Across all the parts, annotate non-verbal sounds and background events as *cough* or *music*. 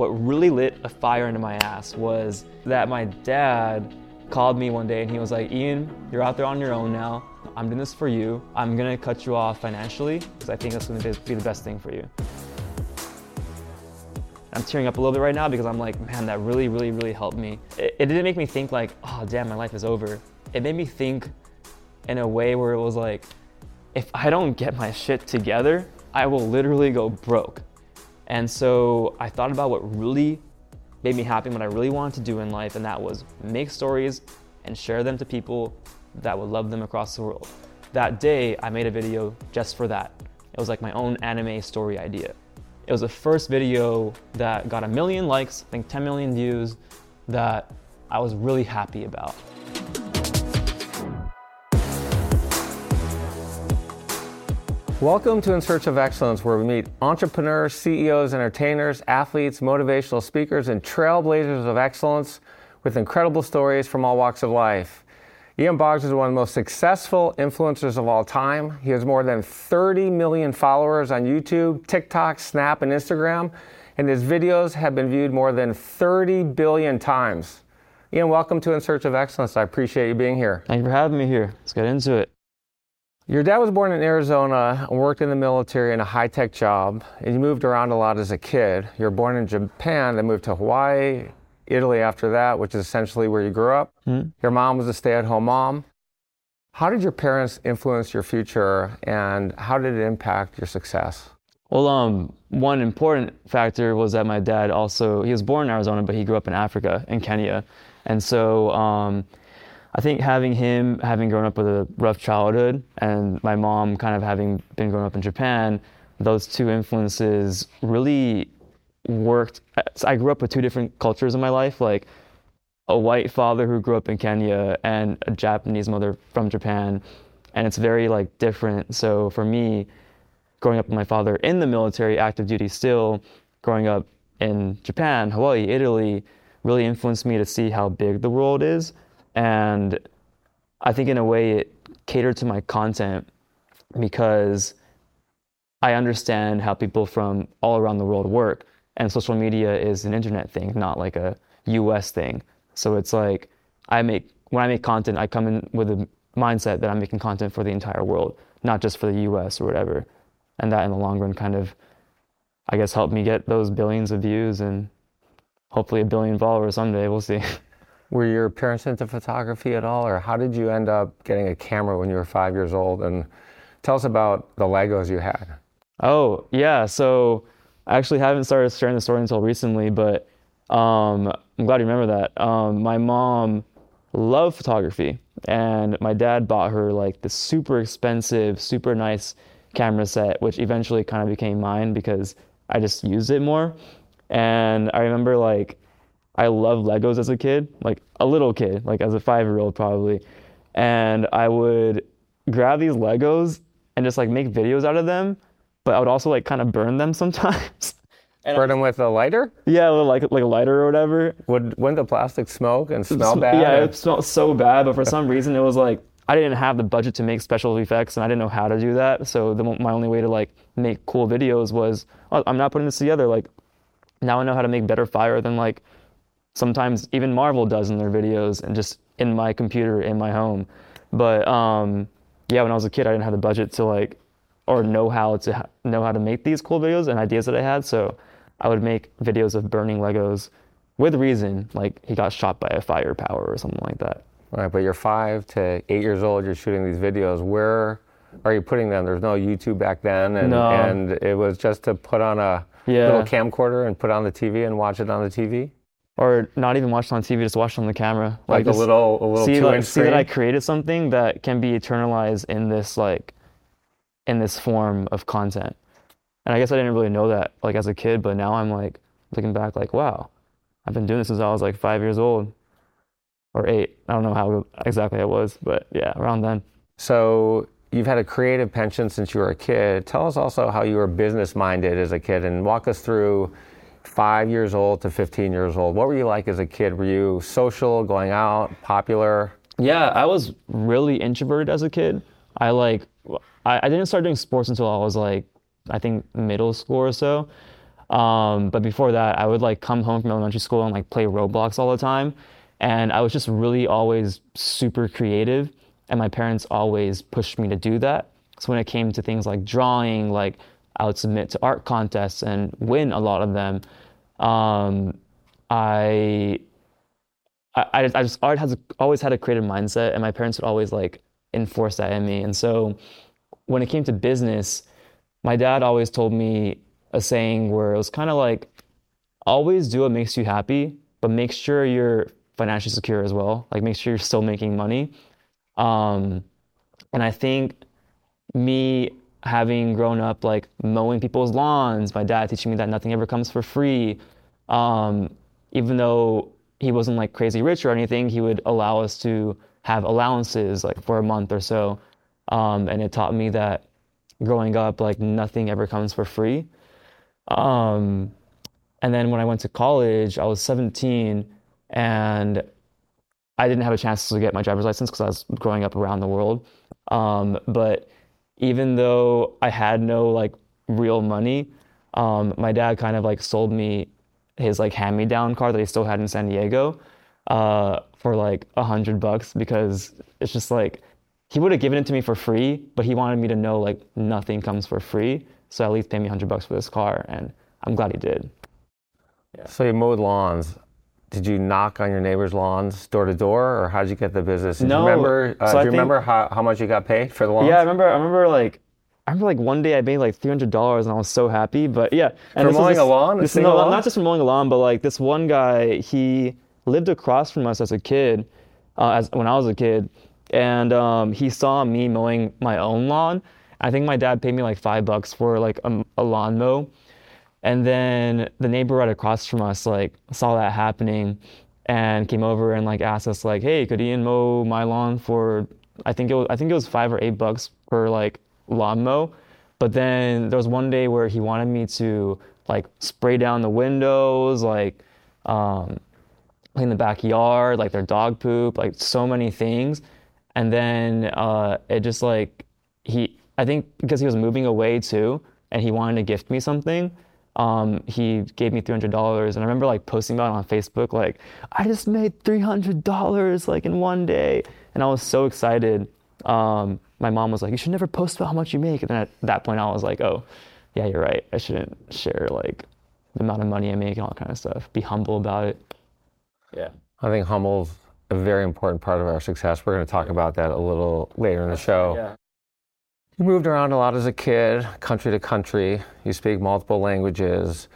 what really lit a fire into my ass was that my dad called me one day and he was like, Ian, you're out there on your own now. I'm doing this for you. I'm gonna cut you off financially because I think that's gonna be the best thing for you. I'm tearing up a little bit right now because I'm like, man, that really, really, really helped me. It, it didn't make me think like, oh, damn, my life is over. It made me think in a way where it was like, if I don't get my shit together, I will literally go broke. And so I thought about what really made me happy, what I really wanted to do in life, and that was make stories and share them to people that would love them across the world. That day, I made a video just for that. It was like my own anime story idea. It was the first video that got a million likes, I think 10 million views, that I was really happy about. Welcome to In Search of Excellence, where we meet entrepreneurs, CEOs, entertainers, athletes, motivational speakers, and trailblazers of excellence with incredible stories from all walks of life. Ian Boggs is one of the most successful influencers of all time. He has more than 30 million followers on YouTube, TikTok, Snap, and Instagram, and his videos have been viewed more than 30 billion times. Ian, welcome to In Search of Excellence. I appreciate you being here. Thank you for having me here. Let's get into it. Your dad was born in Arizona and worked in the military in a high tech job, and you moved around a lot as a kid. You were born in Japan, then moved to Hawaii, Italy after that, which is essentially where you grew up. Mm-hmm. Your mom was a stay at home mom. How did your parents influence your future, and how did it impact your success? Well, um, one important factor was that my dad also, he was born in Arizona, but he grew up in Africa, in Kenya. And so, um, I think having him, having grown up with a rough childhood, and my mom kind of having been growing up in Japan, those two influences really worked. I grew up with two different cultures in my life, like a white father who grew up in Kenya and a Japanese mother from Japan, and it's very like different. So for me, growing up with my father in the military, active duty still, growing up in Japan, Hawaii, Italy, really influenced me to see how big the world is and I think in a way it catered to my content because I understand how people from all around the world work. And social media is an internet thing, not like a US thing. So it's like I make when I make content, I come in with a mindset that I'm making content for the entire world, not just for the US or whatever. And that in the long run kind of I guess helped me get those billions of views and hopefully a billion followers someday. We'll see. *laughs* Were your parents into photography at all, or how did you end up getting a camera when you were five years old? And tell us about the Legos you had. Oh, yeah. So I actually haven't started sharing the story until recently, but um, I'm glad you remember that. Um, my mom loved photography, and my dad bought her like the super expensive, super nice camera set, which eventually kind of became mine because I just used it more. And I remember like I loved Legos as a kid, like a little kid, like as a five year old probably. And I would grab these Legos and just like make videos out of them, but I would also like kind of burn them *laughs* sometimes. And burn them with a lighter? Yeah, like like a lighter or whatever. Would wouldn't the plastic smoke and smell bad? Yeah, or? it smelled so bad, but for some *laughs* reason it was like I didn't have the budget to make special effects and I didn't know how to do that. So the, my only way to like make cool videos was oh, I'm not putting this together. Like now I know how to make better fire than like sometimes even Marvel does in their videos and just in my computer in my home. But um, yeah, when I was a kid, I didn't have the budget to like or know how to ha- know how to make these cool videos and ideas that I had. So I would make videos of burning Legos with reason, like he got shot by a fire power or something like that. Right, but you're five to eight years old. You're shooting these videos. Where are you putting them? There's no YouTube back then, and no. and it was just to put on a yeah. little camcorder and put on the TV and watch it on the TV or not even watch it on TV, just watch it on the camera. Like, like a little, a little see, two like, see that I created something that can be eternalized in this like, in this form of content. And I guess I didn't really know that like as a kid, but now I'm like looking back, like wow, I've been doing this since I was like five years old, or eight. I don't know how exactly I was, but yeah, around then. So you've had a creative penchant since you were a kid. Tell us also how you were business minded as a kid, and walk us through five years old to 15 years old. What were you like as a kid? Were you social, going out, popular? Yeah, I was really introverted as a kid. I like, I, I didn't start doing sports until I was like, I think middle school or so. Um, but before that, I would like come home from elementary school and like play Roblox all the time. And I was just really always super creative. And my parents always pushed me to do that. So when it came to things like drawing, like I would submit to art contests and win a lot of them. Um, I, I, I just always had, always had a creative mindset, and my parents would always like enforce that in me. And so when it came to business, my dad always told me a saying where it was kind of like, always do what makes you happy, but make sure you're financially secure as well. Like make sure you're still making money. Um, and I think me having grown up like mowing people's lawns, my dad teaching me that nothing ever comes for free. Um, even though he wasn't like crazy rich or anything, he would allow us to have allowances like for a month or so. Um, and it taught me that growing up, like nothing ever comes for free. Um, and then when I went to college, I was 17 and I didn't have a chance to get my driver's license because I was growing up around the world. Um, but even though I had no like real money, um, my dad kind of like sold me his like hand-me-down car that he still had in San Diego uh, for like a hundred bucks because it's just like he would have given it to me for free, but he wanted me to know like nothing comes for free. So at least pay me hundred bucks for this car, and I'm glad he did. Yeah. So you mowed lawns. Did you knock on your neighbors' lawns door to door, or how did you get the business? Did no. You remember, uh, so do you think, remember how, how much you got paid for the lawns? Yeah, I remember. I remember like. I remember like one day I made like three hundred dollars and I was so happy. But yeah, and for mowing a lawn, this, no, lawn? not just for mowing a lawn, but like this one guy, he lived across from us as a kid, uh, as when I was a kid, and um, he saw me mowing my own lawn. I think my dad paid me like five bucks for like a, a lawn mow, and then the neighbor right across from us like saw that happening and came over and like asked us like, "Hey, could Ian mow my lawn for I think it was I think it was 5 or 8 bucks per like lawn mow." But then there was one day where he wanted me to like spray down the windows, like um, clean the backyard, like their dog poop, like so many things. And then uh, it just like he I think because he was moving away too and he wanted to gift me something um, he gave me $300 and i remember like posting about it on facebook like i just made $300 like in one day. And i was so excited. Um, my mom was like you should never post about how much you make. And then at that point i was like oh yeah you're right. I shouldn't share like the amount of money i make and all that kind of stuff. Be humble about it. Yeah. I think humble's a very important part of our success. We're going to talk about that a little later in the show. Yeah. You moved around a lot as a kid, country to country. You speak multiple languages.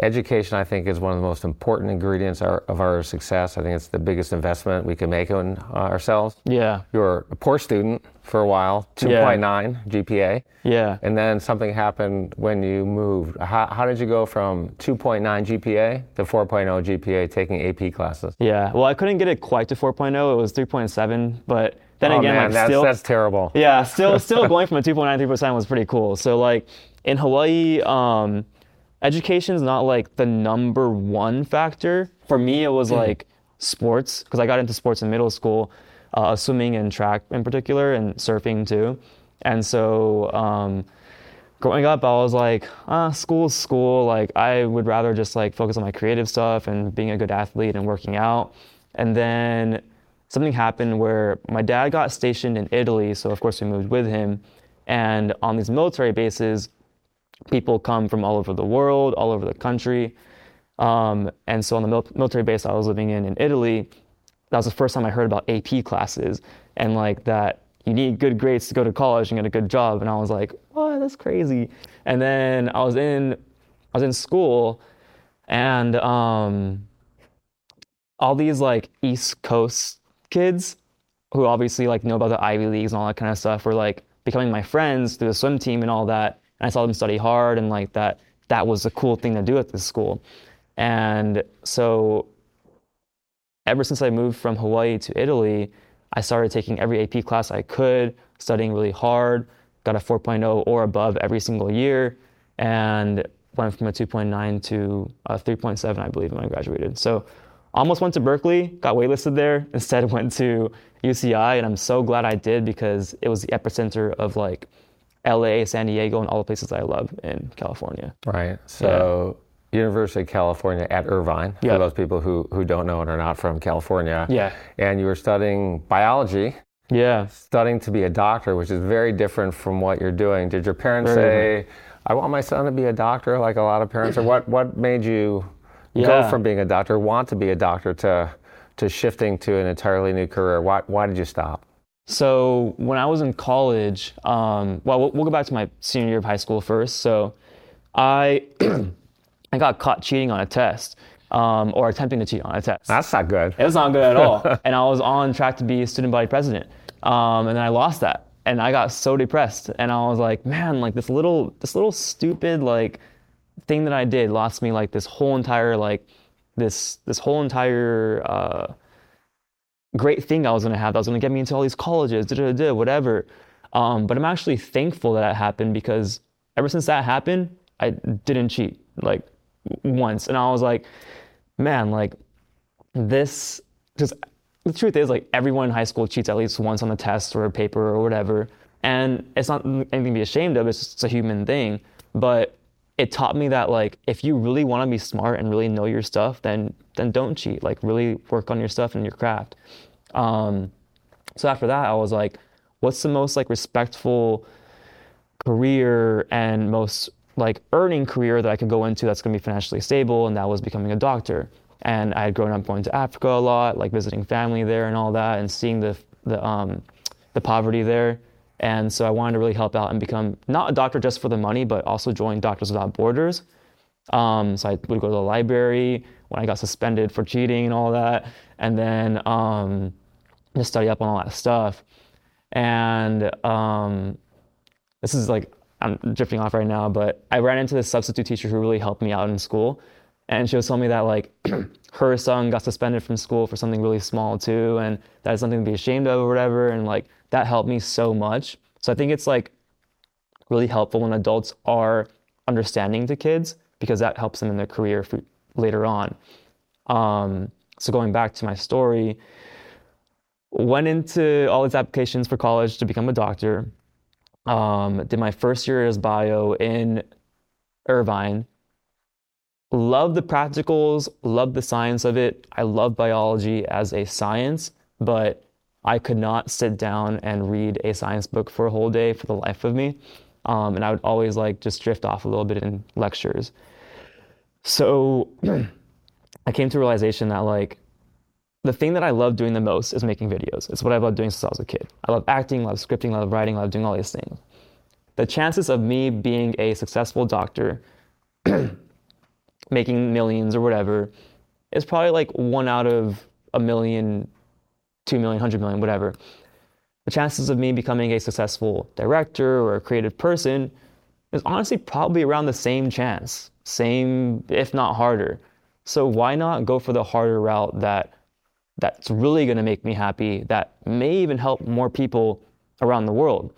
Education, I think, is one of the most important ingredients of our success. I think it's the biggest investment we can make in uh, ourselves. Yeah. You were a poor student for a while, 2.9 yeah. GPA. Yeah. And then something happened when you moved. How, how did you go from 2.9 GPA to 4.0 GPA taking AP classes? Yeah. Well, I couldn't get it quite to 4.0. It was 3.7, but then oh, again, man, like that's, still, that's terrible. Yeah, still, still *laughs* going from a 2.93% was pretty cool. So like in Hawaii, um, education is not like the number one factor. For me, it was mm. like sports because I got into sports in middle school, uh, swimming and track in particular, and surfing too. And so um, growing up, I was like, ah, school's school. Like I would rather just like focus on my creative stuff and being a good athlete and working out. And then something happened where my dad got stationed in Italy, so of course we moved with him. And on these military bases, people come from all over the world, all over the country. Um, and so on the mil- military base I was living in in Italy, that was the first time I heard about AP classes and like that you need good grades to go to college and get a good job. And I was like, what? That's crazy. And then I was in, I was in school, and um, all these like East Coast kids who obviously like know about the Ivy Leagues and all that kind of stuff were like becoming my friends through the swim team and all that. And I saw them study hard and like that that was a cool thing to do at this school. And so ever since I moved from Hawaii to Italy, I started taking every AP class I could, studying really hard, got a 4.0 or above every single year, and went from a 2.9 to a 3.7, I believe, when I graduated. So Almost went to Berkeley, got waitlisted there. *laughs* Instead, went to UCI, and I'm so glad I did because it was the epicenter of like LA, San Diego, and all the places I love in California. Right. So University of California at Irvine, Yeah. for those people who, who don't know and are not from California. Yeah. And you were studying biology, Yeah. studying to be a doctor, which is very different from what you're doing. Did your parents Very say, I want my son to be a doctor, like a lot of parents? Or what, what made you go from being a doctor, want to be a doctor, to, to shifting to an entirely new career? Why, why did you stop? So when I was in college, um, well, we'll- we'll go back to my senior year of high school first. So I *clears throat* I got caught cheating on a test, um, or attempting to cheat on a test. That's not good. It was not good at all. *laughs* and I was on track to be a student body president. Um, and then I lost that. And I got so depressed. And I was like, man, like this little, this little stupid like thing that I did lost me like this whole entire like this this whole entire uh, great thing I was gonna have that was gonna get me into all these colleges, da da da, whatever. Um, but I'm actually thankful that that happened because ever since that happened, I didn't cheat like once, and I was like, man, like this because the truth is like everyone in high school cheats at least once on a test or a paper or whatever. And it's not anything to be ashamed of it's just a human thing. But it taught me that like if you really want to be smart and really know your stuff then then don't cheat like really work on your stuff and your craft um, so after that i was like what's the most like respectful career and most like earning career that I could go into that's going to be financially stable, and that was becoming a doctor. And I had grown up going to Africa a lot, like visiting family there and all that, and seeing the the um, the poverty there. And so I wanted to really help out and become not a doctor just for the money, but also join Doctors Without Borders. Um, so I would go to the library when I got suspended for cheating and all that, and then um, just study up on all that stuff. And um, this is like I'm drifting off right now, but I ran into this substitute teacher who really helped me out in school, and she was telling me that like *clears throat* her son got suspended from school for something really small too, and that is something to be ashamed of or whatever, and like that helped me so much. So I think it's like really helpful when adults are understanding to kids because that helps them in their career for later on. Um, so going back to my story, went into all these applications for college to become a doctor. Um, did my first year as bio in Irvine. Love the practicals, love the science of it. I love biology as a science, but I could not sit down and read a science book for a whole day for the life of me. Um, and I would always like just drift off a little bit in lectures. So *clears throat* I came to a realization that like the thing that I love doing the most is making videos. It's what I've loved doing since I was a kid. I love acting, love scripting, love writing, love doing all these things. The chances of me being a successful doctor, *clears throat* making millions or whatever, is probably like one out of a million, two million, hundred million, whatever. The chances of me becoming a successful director or a creative person is honestly probably around the same chance, same, if not harder. So why not go for the harder route that that's really going to make me happy, that may even help more people around the world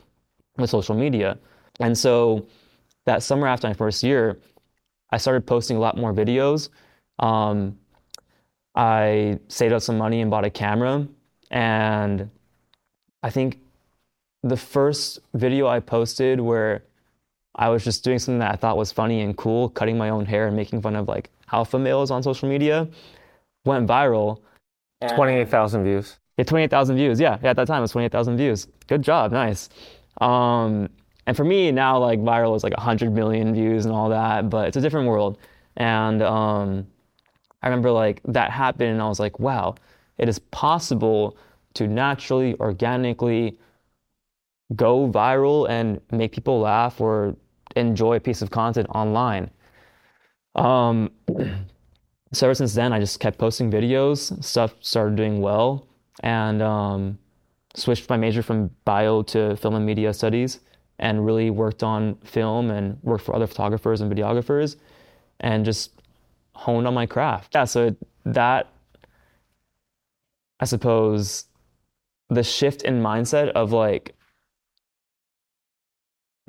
with social media. And so that summer after my first year, I started posting a lot more videos. Um, I saved up some money and bought a camera. And I think the first video I posted where I was just doing something that I thought was funny and cool, cutting my own hair and making fun of like alpha males on social media, went viral. 28,000 views. Yeah, 28,000 views. Yeah, yeah, at that time it was 28,000 views. Good job, nice. Um, and for me now, like viral is like 100 million views and all that, but it's a different world. And um, I remember like that happened, and I was like, wow, it is possible to naturally, organically go viral and make people laugh or enjoy a piece of content online. Um, *clears throat* so ever since then, I just kept posting videos. Stuff started doing well, and um, switched my major from bio to film and media studies, and really worked on film and worked for other photographers and videographers, and just honed on my craft. Yeah, so that I suppose the shift in mindset of like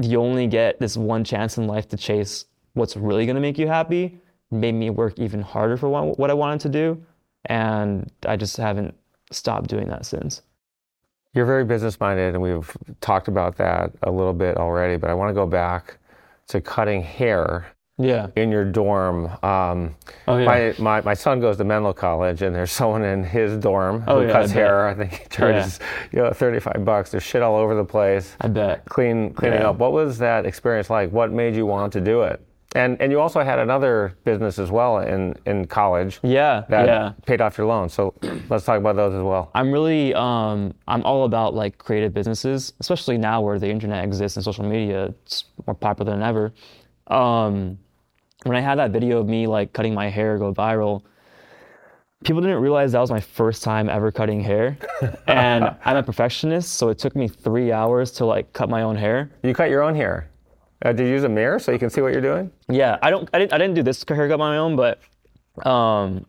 you only get this one chance in life to chase what's really going to make you happy made me work even harder for what, what I wanted to do. And I just haven't stopped doing that since. You're very business minded, and we've talked about that a little bit already, but I want to go back to cutting hair Yeah. in your dorm. Um, Oh, yeah. my, my, my son goes to Menlo College, and there's *laughs* someone in his dorm Oh, who yeah, cuts I hair. I think he charges you know 35 bucks. There's shit all over the place. I bet. Clean cleaning Yeah. up. What was that experience like? What made you want to do it? And and you also had another business as well in in college Yeah. that yeah. paid off your loan. So let's talk about those as well. I'm really um, I'm all about like creative businesses, especially now where the internet exists and social media it's more popular than ever. Um, when I had that video of me like cutting my hair go viral, people didn't realize that was my first time ever cutting hair, *laughs* and I'm a perfectionist, so it took me three hours to like cut my own hair. You cut your own hair. Uh, did you use a mirror so you can see what you're doing? Yeah, I don't I didn't I didn't do this haircut by my own, but um,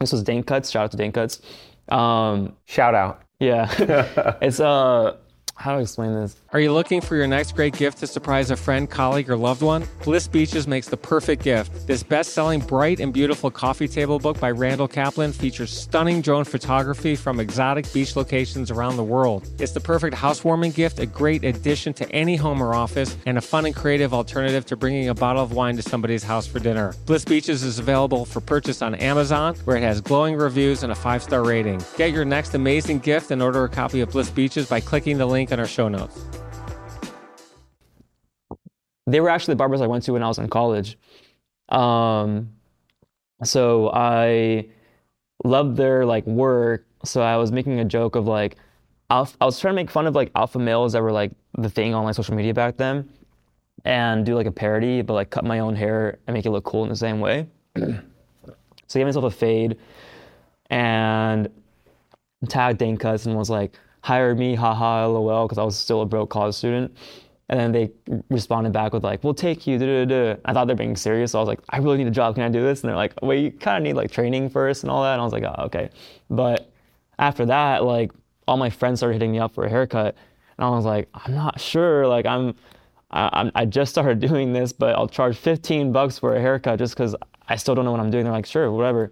this was Dane Cuts. Shout out to Dane Cuts. Um, Shout out. Yeah. *laughs* it's uh how to explain this? Are you looking for your next great gift to surprise a friend, colleague, or loved one? Bliss Beaches makes the perfect gift. This best selling, bright, and beautiful coffee table book by Randall Kaplan features stunning drone photography from exotic beach locations around the world. It's the perfect housewarming gift, a great addition to any home or office, and a fun and creative alternative to bringing a bottle of wine to somebody's house for dinner. Bliss Beaches is available for purchase on Amazon, where it has glowing reviews and a five star rating. Get your next amazing gift and order a copy of Bliss Beaches by clicking the link in our show notes. They were actually the barbers I went to when I was in college. Um so I loved their like work. So I was making a joke of like alpha, I was trying to make fun of like alpha males that were like the thing on like social media back then and do like a parody, but like cut my own hair and make it look cool in the same way. *clears throat* so I gave myself a fade and tagged Dane and was like, hire me, haha, lol, because I was still a broke college student. And then they responded back with like, we'll take you, da da da. I thought they're being serious, so I was like, I really need a job. Can I do this? And they're like, "Well, you kind of need like training first and all that. And I was like, oh, okay. But after that, like all my friends started hitting me up for a haircut, and I was like, I'm not sure. Like I'm, I, I'm, I just started *laughs* doing this, but I'll charge 15 bucks for a haircut just because I still don't know what I'm doing. They're like, sure, whatever.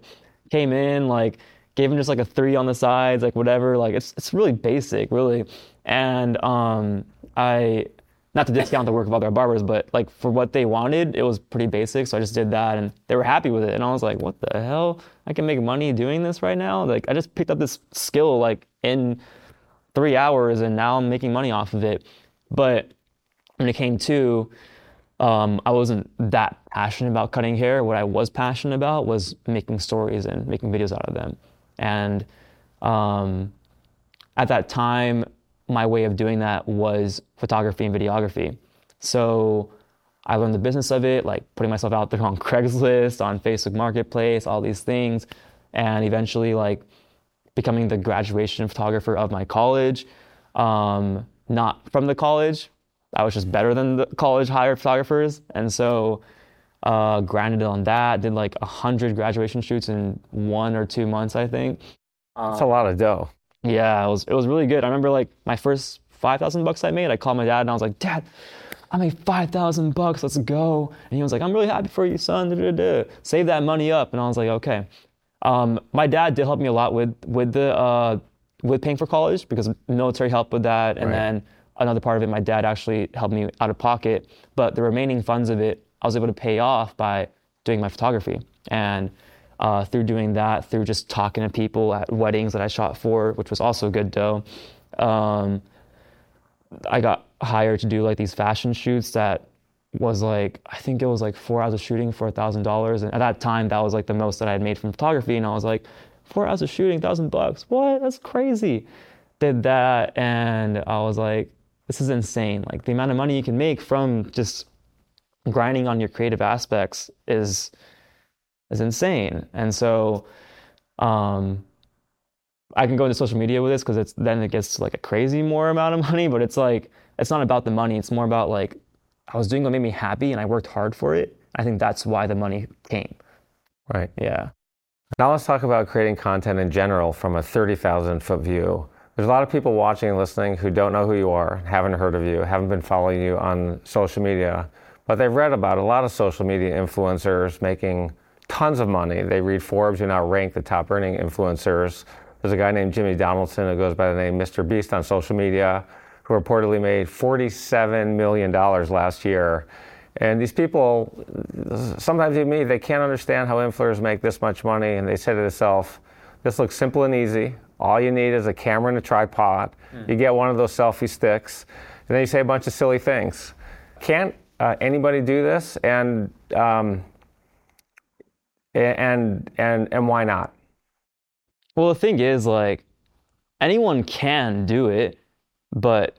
Came in, like, gave him just like a three on the sides, like whatever. Like it's it's really basic, really. And um, I, not to discount the work of other barbers, but like for what they wanted, it was pretty basic. So I just did that, and they were happy with it. And I was like, what the hell? I can make money doing this right now. Like I just picked up this skill like in three hours, and now I'm making money off of it. But when it came to um, I wasn't that passionate about cutting hair. What I was passionate about was making stories and making videos out of them. And um, at that time, my way of doing that was photography and videography. So I learned the business of it, like putting myself out there *laughs* on Craigslist, on Facebook Marketplace, all these things, and eventually like becoming the graduation photographer of my college. Um, not from the college, I was just better than the college hired photographers, and so uh, grinded on that. Did like a hundred graduation shoots in one or two months, I think. That's a lot of dough. Yeah, it was it was really good. I remember like my first five thousand bucks I made. I called my dad and I was like, Dad, I made five thousand bucks. Let's go. And he was like, I'm really happy for you, son. Da, da, da. Save that money up. And I was like, okay. Um, my dad did help me a lot with with the uh, with paying for college because military helped with that, and Right. then another part of it, my dad actually helped me out of pocket. But the remaining funds of it, I was able to pay off by doing my photography and uh, through doing that, through just talking to people at weddings that I shot for, which was also good dough. Um, I got hired to do like these fashion shoots that was like I think it was like four hours of shooting for a thousand dollars, and at that time that was like the most that I had made from photography, and I was like, four hours of shooting, thousand bucks, what? That's crazy. Did that, and I was like, this is insane. Like the amount of money you can make from just grinding on your creative aspects is is insane, and so. Um, I can go into social media with this because it's then it gets to like a crazy more *laughs* amount of money, but it's like it's not about the money. It's more about like I was doing what made me happy and I worked hard for it. I think that's why the money came. Right. Yeah. Now let's talk about creating content in general from a 30,000 foot view. There's a lot of people watching and listening who don't know who you are, haven't heard of you, haven't been following you on social media, but they've read about a lot of social media influencers making tons of money. They read Forbes, who now rank the top earning influencers. There's a guy named Jimmy Donaldson who goes by the name Mr. Beast on social media, who reportedly made $47 million last year. And these people, sometimes even me, they can't understand how influencers make this much money, and they say to themselves, "This looks simple and easy. All you need is a camera and a tripod. Hmm. You get one of those selfie sticks, and then you say a bunch of silly things. Can't uh, anybody do this? And um, and and and why not? Well, the thing is, like, anyone can do it, but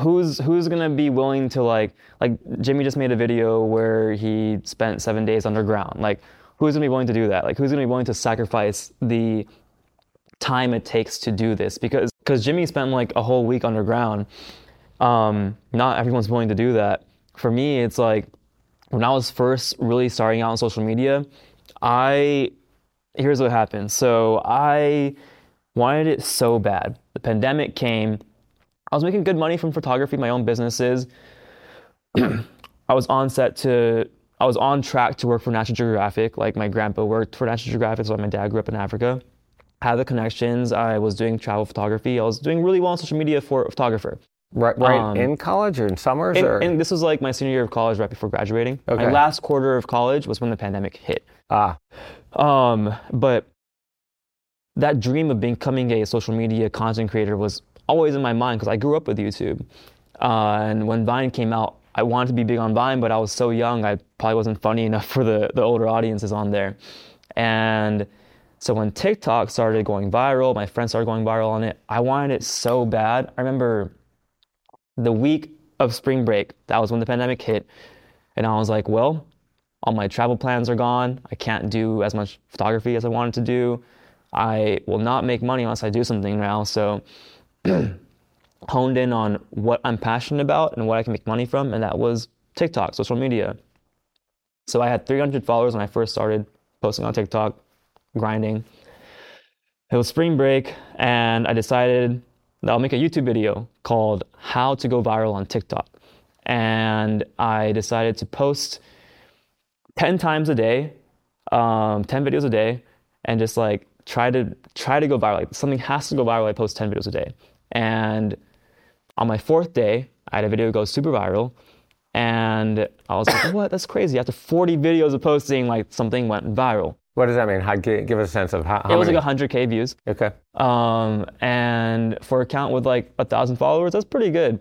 who's who's gonna be willing to like like Jimmy just made a video where he spent seven days underground. Like, who's gonna be willing to do that? Like, who's gonna be willing to sacrifice the time it takes to do this? Because because Jimmy spent like a whole week underground. Um, not everyone's willing to do that. For me, it's like when I was first really starting out on social media, I here's what happened. So I wanted it so bad. The pandemic came. I was making good money from photography, my own businesses. *clears throat* I was on set to, I was on track to work for National Geographic. Like my grandpa worked for National Geographic, so my dad grew up in Africa. Had the connections. I was doing travel photography. I was doing really well on social media for a photographer. Right, right Um, in college or in summers And, or and this was like my senior year of college, right before graduating. Okay. My last quarter of college was when the pandemic hit. ah Um, but that dream of becoming a social media content creator was always in my mind because I grew up with YouTube. Uh, and when Vine came out, I wanted to be big on Vine, but I was so young, I probably wasn't funny enough for the, the older audiences on there. And so when TikTok started going viral, my friends started going viral on it, I wanted it so bad. I remember the week of spring break, that was when the pandemic hit. And I was like, well, all my travel plans are gone. I can't do as much photography as I wanted to do. I will not make money unless I do something now. So *clears throat* honed in on what I'm passionate about and what I can make money from, and that was TikTok, social media. So I had 300 followers when I first started posting on TikTok, grinding. It was spring break, and I decided I'll make a YouTube video called How to Go Viral on TikTok. And I decided to post 10 times a day, um, 10 videos a day, and just like try to try to go viral. Like something has to go viral. I post 10 videos a day. And on my fourth day, I had a video go super viral. And I was like, *laughs* what? That's crazy. After 40 videos of posting, like something went viral. What does that mean? How, give, us a sense of how, how It was many? like 100K views. okay. Um, and for a account with like a thousand followers, that's pretty good.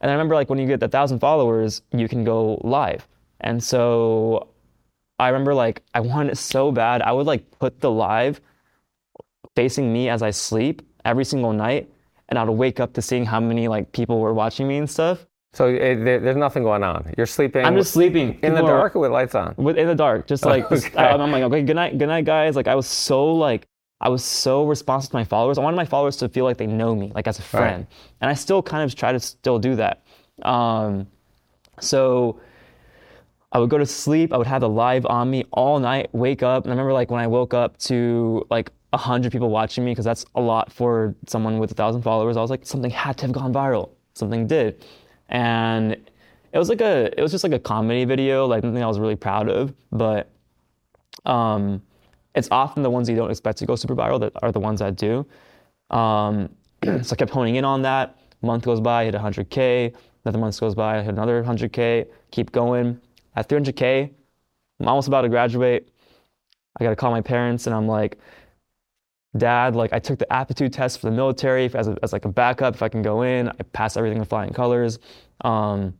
And I remember like when you get a thousand followers, you can go live. And so I remember like I wanted it so bad. I would like put the live facing me as I sleep every single night, and I would wake up to seeing how many like people were watching me and stuff. So it, there, there's nothing going on. You're sleeping. I'm just sleeping in the People are- dark or with lights on. with in the dark, just like just- *laughs* Okay. I, am like, okay, good night, good night, guys. Like I was so like I was so responsive to my followers. I wanted my followers to feel like they know me, like as a friend, and I still kind of try to still do that. Um, so I would go to sleep. I would have the live on me all night. Wake up, and I remember like when I woke up to like a hundred people watching me because that's a lot for someone with a thousand followers. I was like, something had to have gone viral. Something did, and it was like a it was just like a comedy video, like something I was really proud of. But um, it's often the ones you don't expect to go super viral that are the ones that do. Um, *clears throat* so I kept honing in on that. month goes by, I hit 100K. Another month goes by, I hit another 100K. Keep going. At 300K, I'm almost about to graduate. I got to call my parents and I'm like, Dad, like I took the aptitude test for the military as, a, as like a backup if I can go in. I passed everything with flying colors. Um,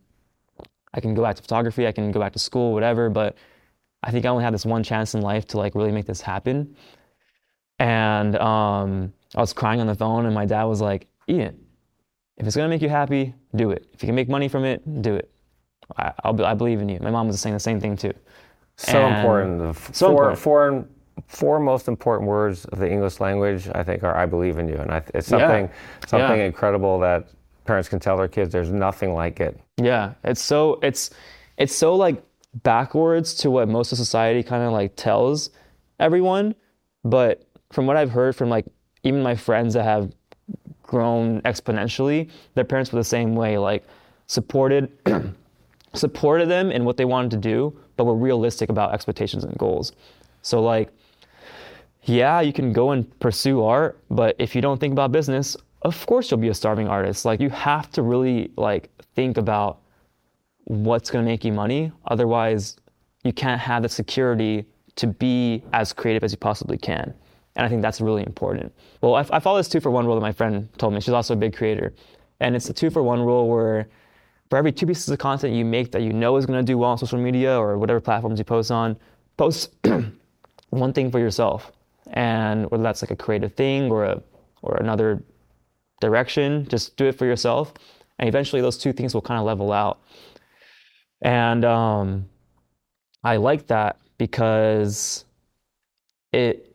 I can go back to photography. I can go back to school, whatever. But I think I only had this one chance in life to like really make this happen. And um, I was crying on the phone, and my dad was like, "Ian, if it's gonna make you happy, do it. If you can make money from it, do it. I, I'll I believe in you." My mom was saying the same thing too. So And- important. The f- so four, important. Four, four most important words of the English language, I think, are "I believe in you," and I, it's Yeah. something something Yeah. incredible that parents can tell their kids. There's nothing like it. Yeah, it's so it's it's so like backwards to what most of society kind of like tells everyone, but from what I've heard from like even my friends that have grown exponentially, their parents were the same way, like supported *clears throat* supported them in what they wanted to do, but were realistic about expectations and goals. So like yeah, you can go and pursue art, but if you don't think about business, of course you'll be a starving artist. Like you have to really like think about what's going to make you money. Otherwise, you can't have the security to be as creative as you possibly can. And I think that's really important. Well, I, I follow this two for one rule that my friend told me. She's also a big creator. And it's the two for one rule where for every two pieces of content you make that you know is going to do well on social media or whatever platforms you post on, post *clears throat* one thing for yourself. And whether that's like a creative thing or a or another direction, just do it for yourself. And eventually those two things will kind of level out. And um, I like that because it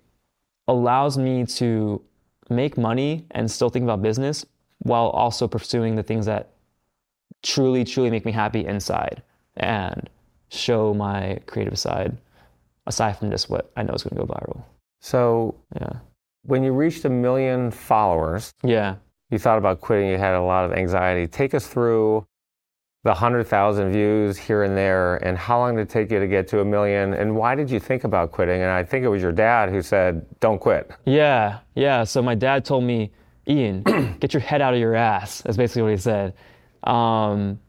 allows me to make money and still think about business while also pursuing the things that truly, truly make me happy inside and show my creative side aside from just what I know is going to go viral. So, Yeah. when you reached a million followers, Yeah. You thought about quitting, you had a lot of anxiety. Take us through the 100,000 views here and there, and how long did it take you to get to a million, and why did you think about quitting? And I think it was your dad who said, Don't quit. Yeah, yeah. So my dad told me, Ian, *clears throat* get your head out of your ass. That's basically what he said. Um,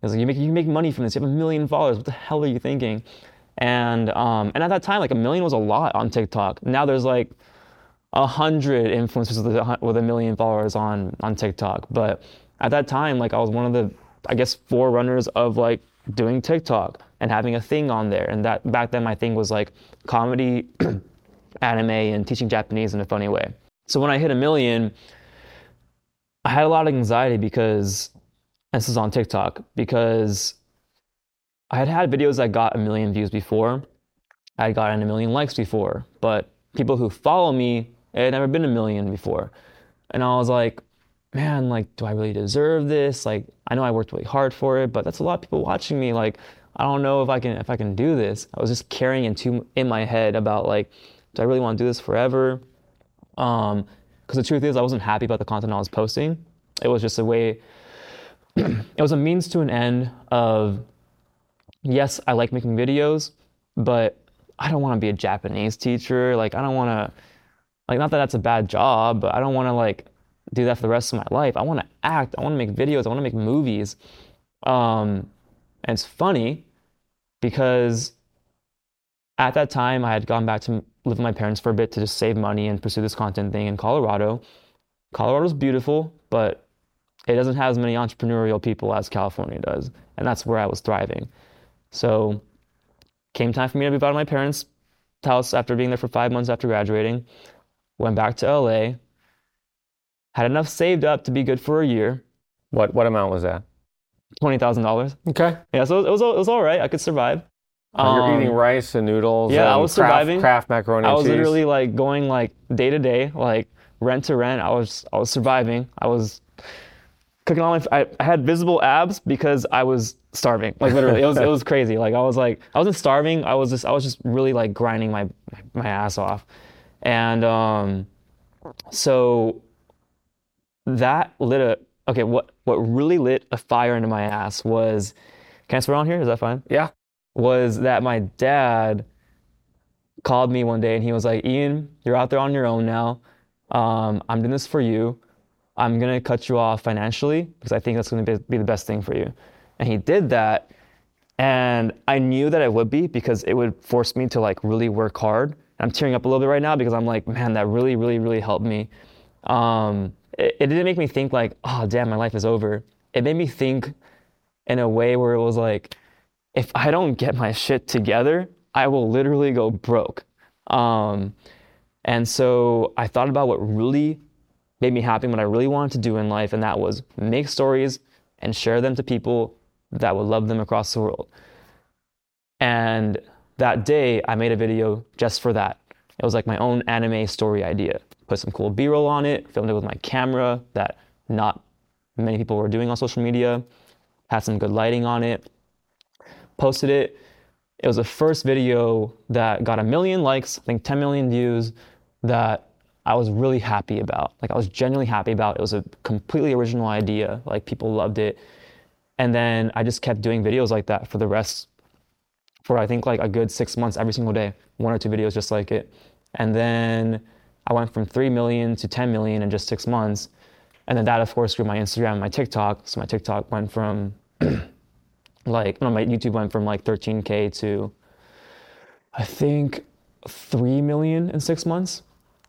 he was like, you, make, you make money from this. You have a million followers. What the hell are you thinking? And um, and at that time, like a million was a lot on TikTok. Now there's like a hundred influencers with a, with a million followers on on TikTok. But at that time, like I was one of the, I guess, forerunners of like doing TikTok and having a thing on there. And that back then, my thing was like comedy, *clears throat* anime, and teaching Japanese in a funny way. So when I hit a million, I had a lot of anxiety because this is on TikTok because I had had videos that got a million views before. I had gotten a million likes before, but people who follow me, it had never been a million before. And I was like, man, like, do I really deserve this? Like, I know I worked really hard for it, but that's a lot of people watching me. Like, I don't know if I can if I can do this. I was just carrying into in my head about like, do I really want to do this forever? Um, because the truth is, I wasn't happy about the content I was posting. It was just a way. *clears throat* it was a means to an end of. Yes, I like making videos, but I don't want to be a Japanese teacher. Like, I don't want to. Like, not that that's a bad job, but I don't want to like do that for the rest of my life. I want to act. I want to make videos. I want to make movies. Um, and it's funny because at that time I had gone back to live with my parents for a bit to just save money and pursue this content thing in Colorado. Colorado's beautiful, but it doesn't have as many entrepreneurial people as California does. And that's where I was thriving. So came time for me to move out of my parents' house after being there for five months after graduating. Went back to LA. Had enough saved up to be good for a year. What, what amount was that? Twenty thousand dollars. Okay. Yeah, so it was it was all right. I could survive. You're Um, eating rice and noodles. yeah, I was Kraft- surviving. Kraft macaroni I was cheese. literally like going like day to day, like rent to rent. I was I was surviving. I was cooking all my. I, I had visible abs because I was starving. Like literally, it was it was *laughs* crazy. Like I was like I wasn't starving. I was just I was just really like grinding my my ass off, and um, so that lit a okay. What what really lit a fire into my ass was. Can I swear on here? Is that fine? yeah. was that my dad called me one day and he was like, Ian, you're out there on your own now. Um, I'm doing this for you. I'm going to cut you off financially because I think that's going to be, be the best thing for you. And he did that. And I knew that it would be because it would force me to like really work hard. I'm tearing up a little bit right now because I'm like, man, that really, really, really helped me. Um, it, it didn't make me think like, oh, damn, my life is over. It made me think in a way where it was like, if I don't get my shit together, I will literally go broke. Um, and so I thought about what really made me happy, what I really wanted to do in life, and that was make stories and share them to people that would love them across the world. And that day, I made a video just for that. It was like my own anime story idea. Put some cool B roll on it, filmed it with my camera that not many people were doing on social media, had some good lighting on it, posted it. It was the first video that got a million likes, I think 10 million views, that I was really happy about. Like I was genuinely happy about. It was a completely original idea. Like people loved it. And then I just kept doing videos like that for the rest, for I think like a good six months every single day, one or two videos just like it. And then I went from 3 million to 10 million in just six months. And then that, of course, grew my Instagram and my TikTok. So my TikTok went from *clears throat* like no, my YouTube went from like 13k to I think 3 million in six months.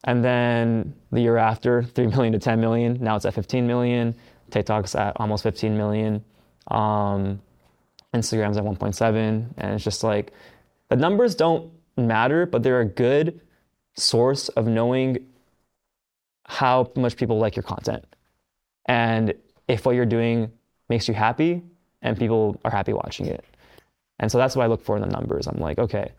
And then the year after, 3 million to 10 million. Now it's at 15 million. TikTok's at almost 15 million. Um, Instagram's at 1.7. And it's just like the numbers don't matter, but they're a good source of knowing how much people like your content. And if what you're doing makes you happy and people are happy watching it. And so that's what I look for in the numbers. I'm like, okay,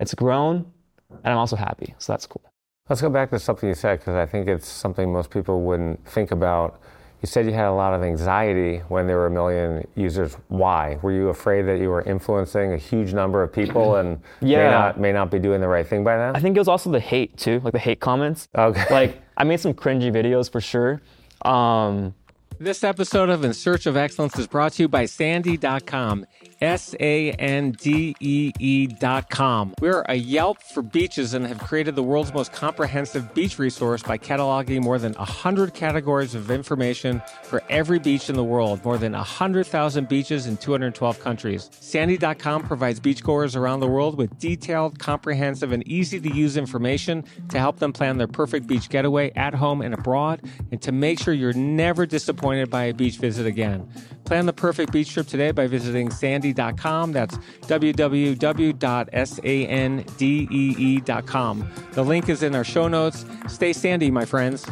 it's grown and I'm also happy. So that's cool. Let's go back to something you said because I think it's something most people wouldn't think about. You said you had a lot of anxiety when there were a million users. Why? Were you afraid that you were influencing a huge number of people and Yeah. may not may not be doing the right thing by now? I think it was also the hate too, like the hate comments. Okay. *laughs* Like I made some cringy videos for sure. Um, This episode of In Search of Excellence is brought to you by Sandee.com. S A N D E com. We're a Yelp for beaches and have created the world's most comprehensive beach resource by cataloging more than 100 categories of information for every beach in the world, more than 100,000 beaches in 212 countries. Sandee.com provides beachgoers around the world with detailed, comprehensive, and easy to use information to help them plan their perfect beach getaway at home and abroad, and to make sure you're never disappointed by a beach visit again. Plan the perfect beach trip today by visiting sandee.com. That's www.sandee.com. The link is in our show notes. Stay sandy, my friends.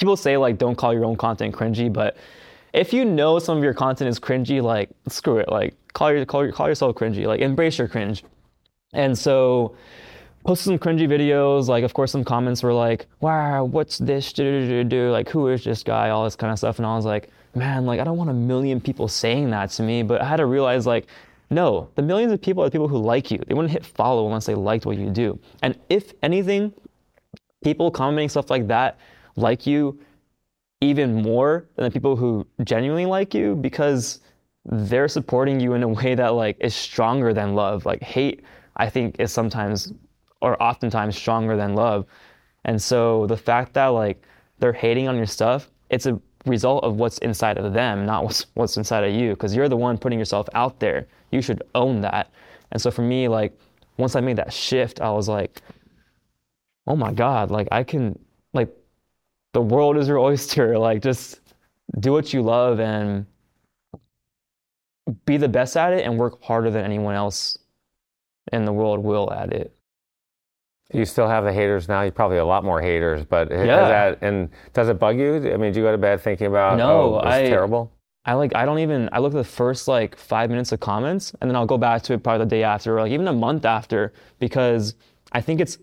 people say like don't call your own content cringy, but if you know some of your content is cringy, like screw it, like call your call, your, call yourself cringy, like embrace your cringe. And so posted some cringy videos, like of course some comments were like, wow, what's this? Do, do, do, do, Like who is this guy? All this kind of stuff. And I was like, man, like I don't want a million people saying that to me, but I had to realize like, no, the millions of people are the people who like you. They wouldn't hit follow unless they liked what you do. And if anything, people commenting stuff like that like you even more than the people who genuinely like you because they're supporting you in a way that like is stronger than love. Like hate, I think, is sometimes or oftentimes stronger than love. And so the fact that like they're hating on your stuff, it's a result of what's inside of them, not what's what's inside of you. Because you're the one putting yourself out there. You should own that. And so for me, like once I made that shift, I was like, oh my God, like I can like the world is your oyster. *laughs* Like just do what you love and be the best at it and work harder than anyone else in the world will at it. You still have the haters now. You probably have a lot more haters, but Yeah. that and does it bug you? I mean, do you go to bed thinking about No, oh, I- terrible? I like I don't even I look at the first like five minutes of comments and then I'll go back to it probably the day after or like even a month after because I think it's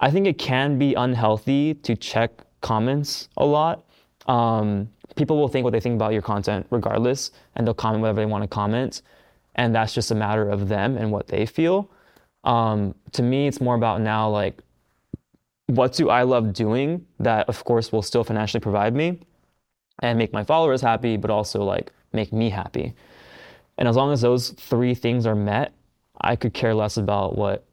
I think it can be unhealthy to check comments a lot. Um, people will think what they think about your content regardless and they'll comment whatever they want to comment and that's just a matter of them and what they feel. Um, to me it's more about now like what do I love doing that of course will still financially provide me and make my followers happy, but also like make me happy. And as long as those three things are met, I could care less about what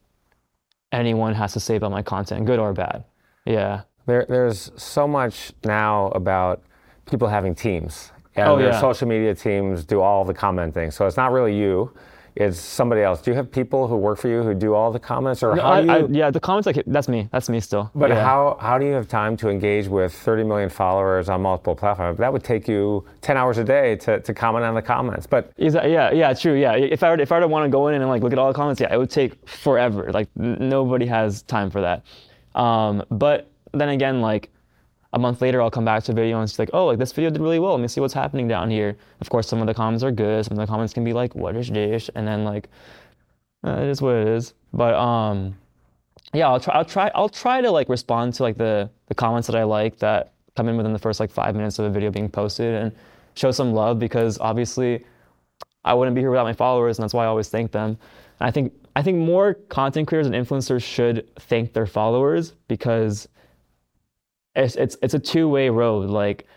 anyone has to say about my content, good or bad. Yeah. There, there's so much now about people having teams, and Oh, their yeah. social media teams do all the commenting. So it's not really you; it's somebody else. Do you have people who work for you who do all the comments, or No, how I, do you? I, yeah, the comments like that's me. That's me still. but yeah. how how do you have time to engage with 30 million followers on multiple platforms? That would take you 10 hours a day to, to comment on the comments. But Is that, yeah, yeah, true. Yeah, if I were to, if I were to want to go in and like look at all the comments, yeah, it would take forever. Like n- nobody has time for that. Um, but then again, like a month later, I'll come back to a video and it's like, oh, like this video did really well. Let me see what's happening down here. Of course, some of the comments are good. Some of the comments can be like, what is this? And then like, uh, it is what it is. But um, yeah, I'll try. I'll try. I'll try to like respond to like the the comments that I like that come in within the first like five minutes of a video being posted and show some love because obviously I wouldn't be here without my followers, and that's why I always thank them. And I think I think more content creators and influencers should thank their followers because it's it's it's a two way road. Like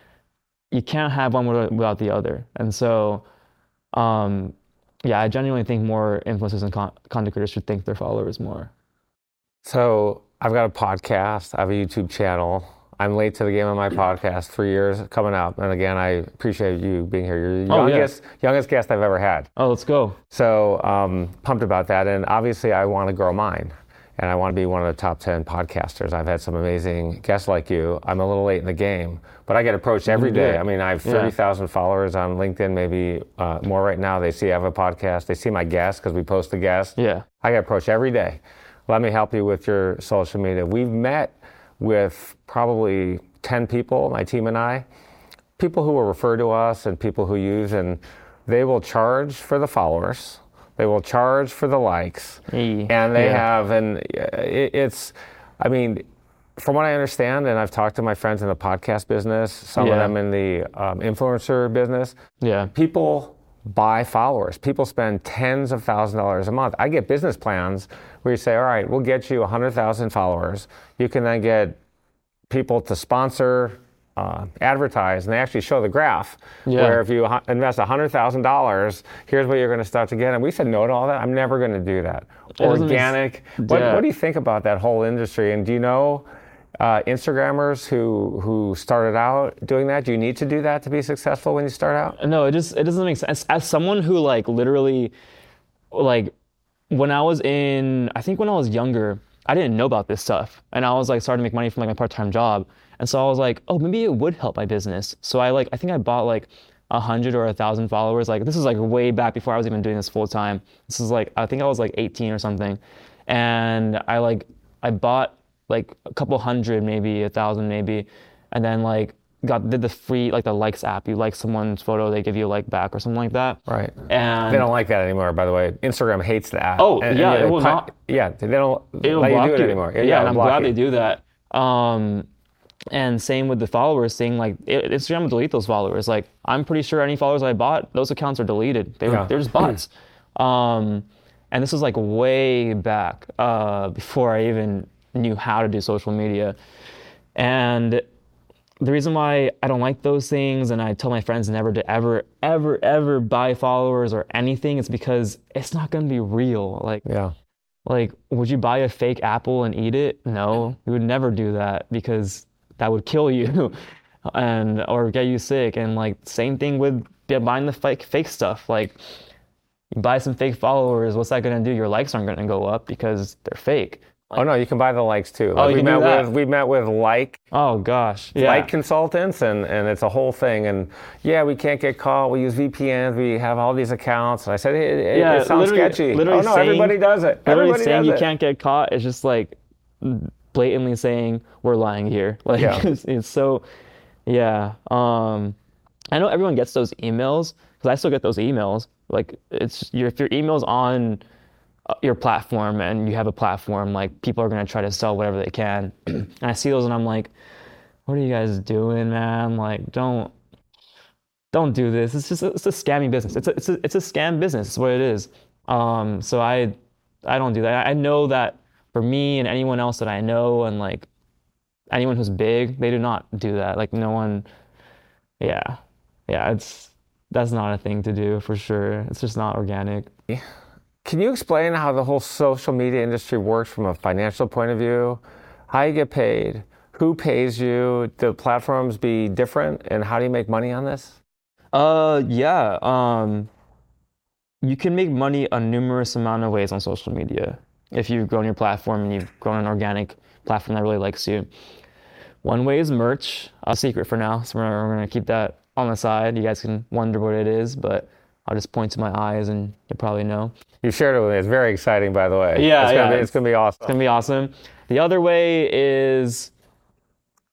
you can't have one without the other. And so, um, yeah, I genuinely think more influencers and con- content creators should thank their followers more. so I've got a podcast, I have a YouTube channel. I'm late to the game on my podcast. Three years coming up, and again, I appreciate you being here. You're the Oh, yeah. youngest youngest guest I've ever had. Oh, let's go. So um, pumped about that, and obviously I want to grow mine, and I want to be one of the top ten podcasters. I've had some amazing guests like you. I'm a little late in the game, but I get approached every day. I mean, I have Yeah. thirty thousand followers on LinkedIn, maybe uh, more right now. They see I have a podcast. They see my guests because we post the guests. Yeah. I get approached every day. Let me help you with your social media. We've met with probably 10 people, my team and I, people who will refer to us and people who use, and they will charge for the followers. They will charge for the likes. Hey, And they yeah. have, and it, it's, I mean, from what I understand, and I've talked to my friends in the podcast business, some of them in the um, influencer business, Yeah. people buy followers. People spend tens of thousands of dollars a month. I get business plans where you say, all right, we'll get you 100,000 followers. You can then get people to sponsor, uh, advertise, and they actually show the graph Yeah. where if you invest $100,000, here's what you're going to start to get. And we said no to all that. I'm never going to do that. make Organic. What, Yeah. what do you think about that whole industry? And do you know uh, Instagrammers who who started out doing that? Do you need to do that to be successful when you start out? No, it just it doesn't make sense. As someone who like literally, like, when I was in, I think when I was younger, I didn't know about this stuff, and I was like starting to make money from like my part-time job, and so I was like, oh, maybe it would help my business. So I like, I think I bought like a hundred or a thousand followers. Like this is like way back before I was even doing this full time. This is like I think I was like 18 or something, and I like I bought like a couple hundred, maybe a thousand, maybe, and then like got did the free like the likes app. You like someone's photo, they give you a like back or something like that. Right. And They don't like that anymore, by the way. Instagram hates the App oh, yeah, they it will pu- not- Yeah, they don't it'll block do it you. anymore. Yeah, it'll and I'm glad you. they do that. Um, and same with the followers thing. Like Instagram will delete those followers. Like I'm pretty sure any followers I bought, those accounts are deleted. They were, Yeah. they're just *clears throat* bots. um, and this was like way back uh, before I even knew how to do social media. And the reason why I don't like those things and I tell my friends never to ever, ever, ever buy followers or anything is because it's not going to be real. Like Yeah. like, would you buy a fake apple and eat it? No, you would never do that because that would kill you, *laughs* and or get you sick. And like, same thing with buying the fake fake stuff. Like, you buy some fake followers. What's that gonna do? Your likes aren't gonna go up because they're fake. Oh no, you can buy the likes too. Oh, you we can do met that? with we met with like Oh gosh, yeah. like consultants and, and it's a whole thing and yeah we can't get caught we use vpns we have all these accounts and i said it, it, Yeah, it sounds literally- sketchy literally oh no saying- everybody does it Literally everybody saying you it. can't get caught is just like blatantly saying we're lying here. *laughs* Like Yeah. it's, it's so, yeah. Um, I know everyone gets those emails because I still get those emails. Like it's your if your email's on uh, your platform and you have a platform, like people are gonna try to sell whatever they can. *clears throat* and I see those and I'm like, what are you guys doing, man? Like don't don't do this. It's just it's a scammy business. It's a it's a it's a scam business. It's what it is. Um, so I I don't do that. I know that for me and anyone else that I know and like anyone who's big, they do not do that. Like no one. Yeah, yeah. It's that's not a thing to do for sure. It's just not organic. Can you explain how the whole social media industry works from a financial point of view? How you get paid? Who pays you? Do platforms be different? And how do you make money on this? Uh, yeah. Um, you can make money a numerous amount of ways on social media if you've grown your platform and you've grown an organic platform that really likes you. One way is merch, a secret for now, so we're, we're gonna keep that on the side. You guys can wonder what it is, but I'll just point to my eyes and you'll probably know. You shared it with me. It's very exciting, by the way. Yeah, it's gonna Be, it's gonna be awesome. It's gonna be awesome. The other way is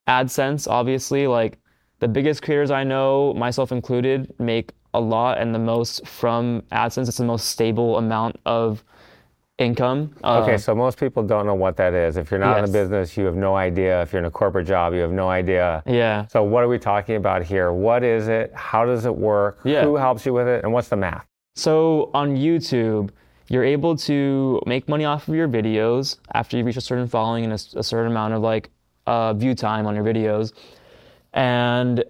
AdSense, obviously. Like the biggest creators I know, myself included, make a lot and the most from AdSense. It's the most stable amount of income. Uh, Okay, so most people don't know what that is. If you're not in Yes. the business, you have no idea. If you're in a corporate job, you have no idea. Yeah. So what are we talking about here? What is it? How does it work? Yeah. Who helps you with it? And what's the math? So on YouTube, you're able to make money off of your videos after you reach a certain following and a certain amount of like uh, view time on your videos. And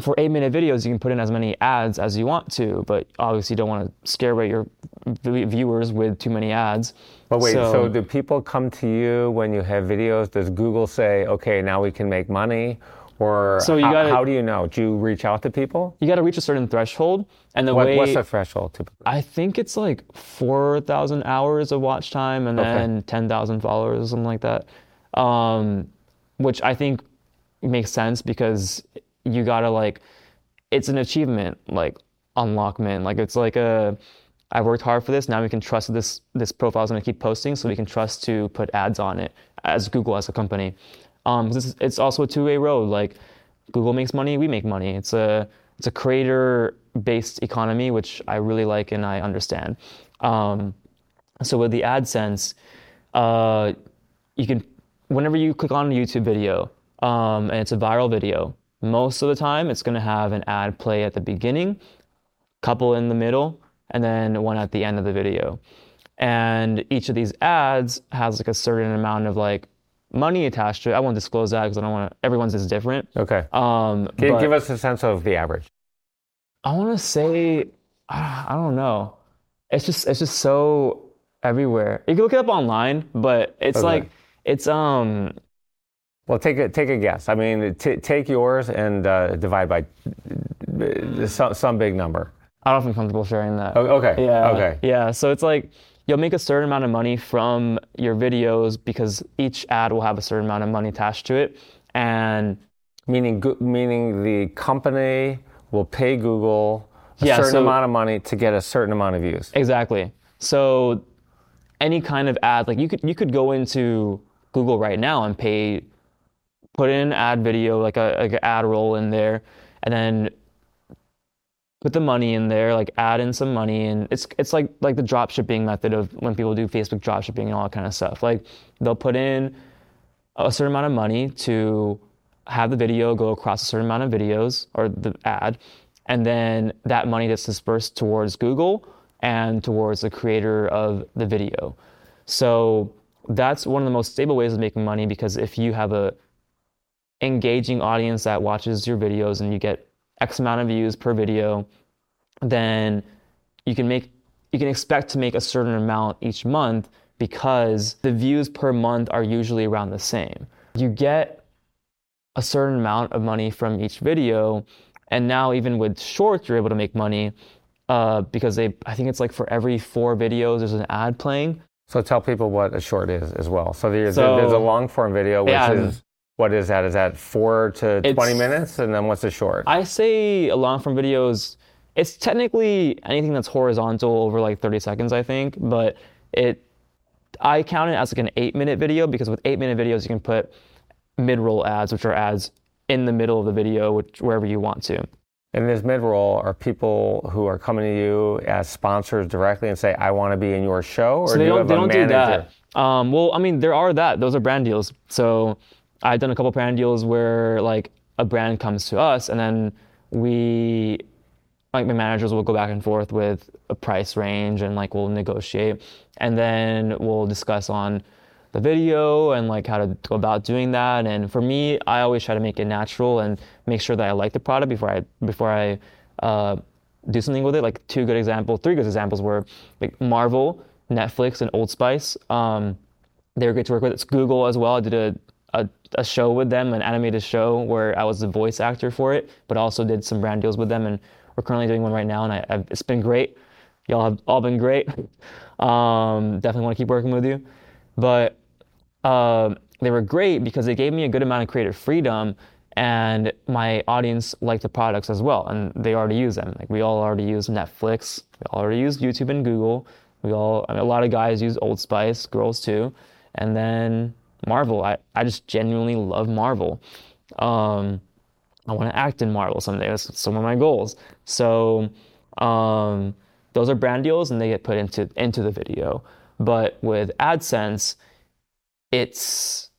for eight minute videos, you can put in as many ads as you want to, but obviously you don't want to scare away your viewers with too many ads. But wait, so, do people come to you when you have videos? Does Google say, okay, now we can make money? Or So you how, gotta- how do you know? Do you reach out to people? you got to reach a certain threshold, and the What, way what's the threshold typically? I think it's like four thousand hours of watch time, and Okay. then ten thousand followers, or something like that. Um, which I think makes sense because you gotta like, it's an achievement, like unlockment. Like it's like a, I worked hard for this. Now we can trust this this profile is gonna keep posting, so we can trust to put ads on it as Google as a company. Um, 'cause it's, also a two-way road. Like Google makes money, we make money. It's a it's a creator-based economy, which I really like and I understand. Um, so with the AdSense, uh, you can whenever you click on a YouTube video um, and it's a viral video, most of the time it's going to have an ad play at the beginning, couple in the middle, and then one at the end of the video. And each of these ads has like a certain amount of like money attached to it. I won't disclose that because I don't want to. Everyone's is different. Okay. Um, Give, but give us a sense of the average. I want to say, I don't know. It's just it's just so everywhere. You can look it up online, but it's Okay. like it's um Well, take a take a guess. I mean, t- take yours and uh, divide by uh, some, some big number. I don't feel comfortable sharing that. O- Okay. Yeah. Okay. Yeah. So it's like you'll make a certain amount of money from your videos because each ad will have a certain amount of money attached to it. And Meaning, meaning the company will pay Google a Yeah, certain so- amount of money to get a certain amount of views. exactly. So any kind of ad, like you could you could go into Google right now and pay, put in an ad video, like a like an ad roll in there, and then put the money in there, like add in some money, and it's it's like like the drop shipping method of when people do Facebook drop shipping and all that kind of stuff. Like they'll put in a certain amount of money to have the video go across a certain amount of videos or the ad, and then that money gets dispersed towards Google and towards the creator of the video. So that's one of the most stable ways of making money because if you have a engaging audience that watches your videos and you get X amount of views per video, then you can make you can expect to make a certain amount each month because the views per month are usually around the same. You get a certain amount of money from each video, and now even with shorts, you're able to make money uh, because they I think it's like for every four videos there's an ad playing. So tell people what a short is as well. So there's, So- there's a long form video, which Yeah. is what is that? Is that four to It's- 20 minutes? And then what's the short? I say a long form videos. It's technically anything that's horizontal over like 30 seconds, I think, but it I count it as like an eight minute video because with eight minute videos you can put mid roll ads, which are ads in the middle of the video, which wherever you want to. And this mid roll, are people who are coming to you as sponsors directly and say, I want to be in your show? Or So they you don't have they a don't do that. Um, well, I mean, there are that. Those are brand deals. So I've done a couple brand deals where like a brand comes to us and then we like my managers will go back and forth with a price range and like we'll negotiate and then we'll discuss on the video and like how to go about doing that. And for me i always try to make it natural and make sure that i like the product before i before i uh, do something with it. Like two good examples three good examples were like marvel netflix and old spice. Um, they were great to work with. It's google as well. I did a, a, a show with them an animated show where i was the voice actor for it but also did some brand deals with them and we're currently doing one right now and I, I've, it's been great. Y'all have all been great. Um, definitely want to keep working with you. But um, they were great because they gave me a good amount of creative freedom and my audience liked the products as well and they already use them. Like we all already use netflix we already use youtube and google we all I mean, a lot of guys use old spice girls too and then marvel. I, I just genuinely love marvel. Um, i want to act in marvel someday. That's some of my goals. So um, those are brand deals and they get put into into the video. But with adsense it's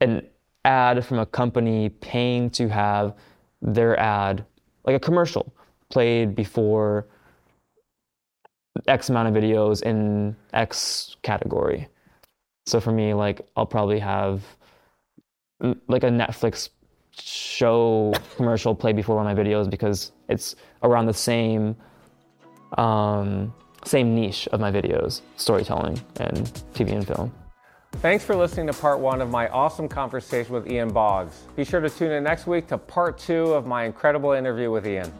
an ad from a company paying to have their ad, like a commercial, played before X amount of videos in X category. So for me, like I'll probably have mm, like a Netflix show commercial play before one of my videos because it's around the same um, same niche of my videos, storytelling and TV and film. Thanks for listening to part one of my awesome conversation with Ian Boggs. Be sure to tune in next week to part two of my incredible interview with Ian.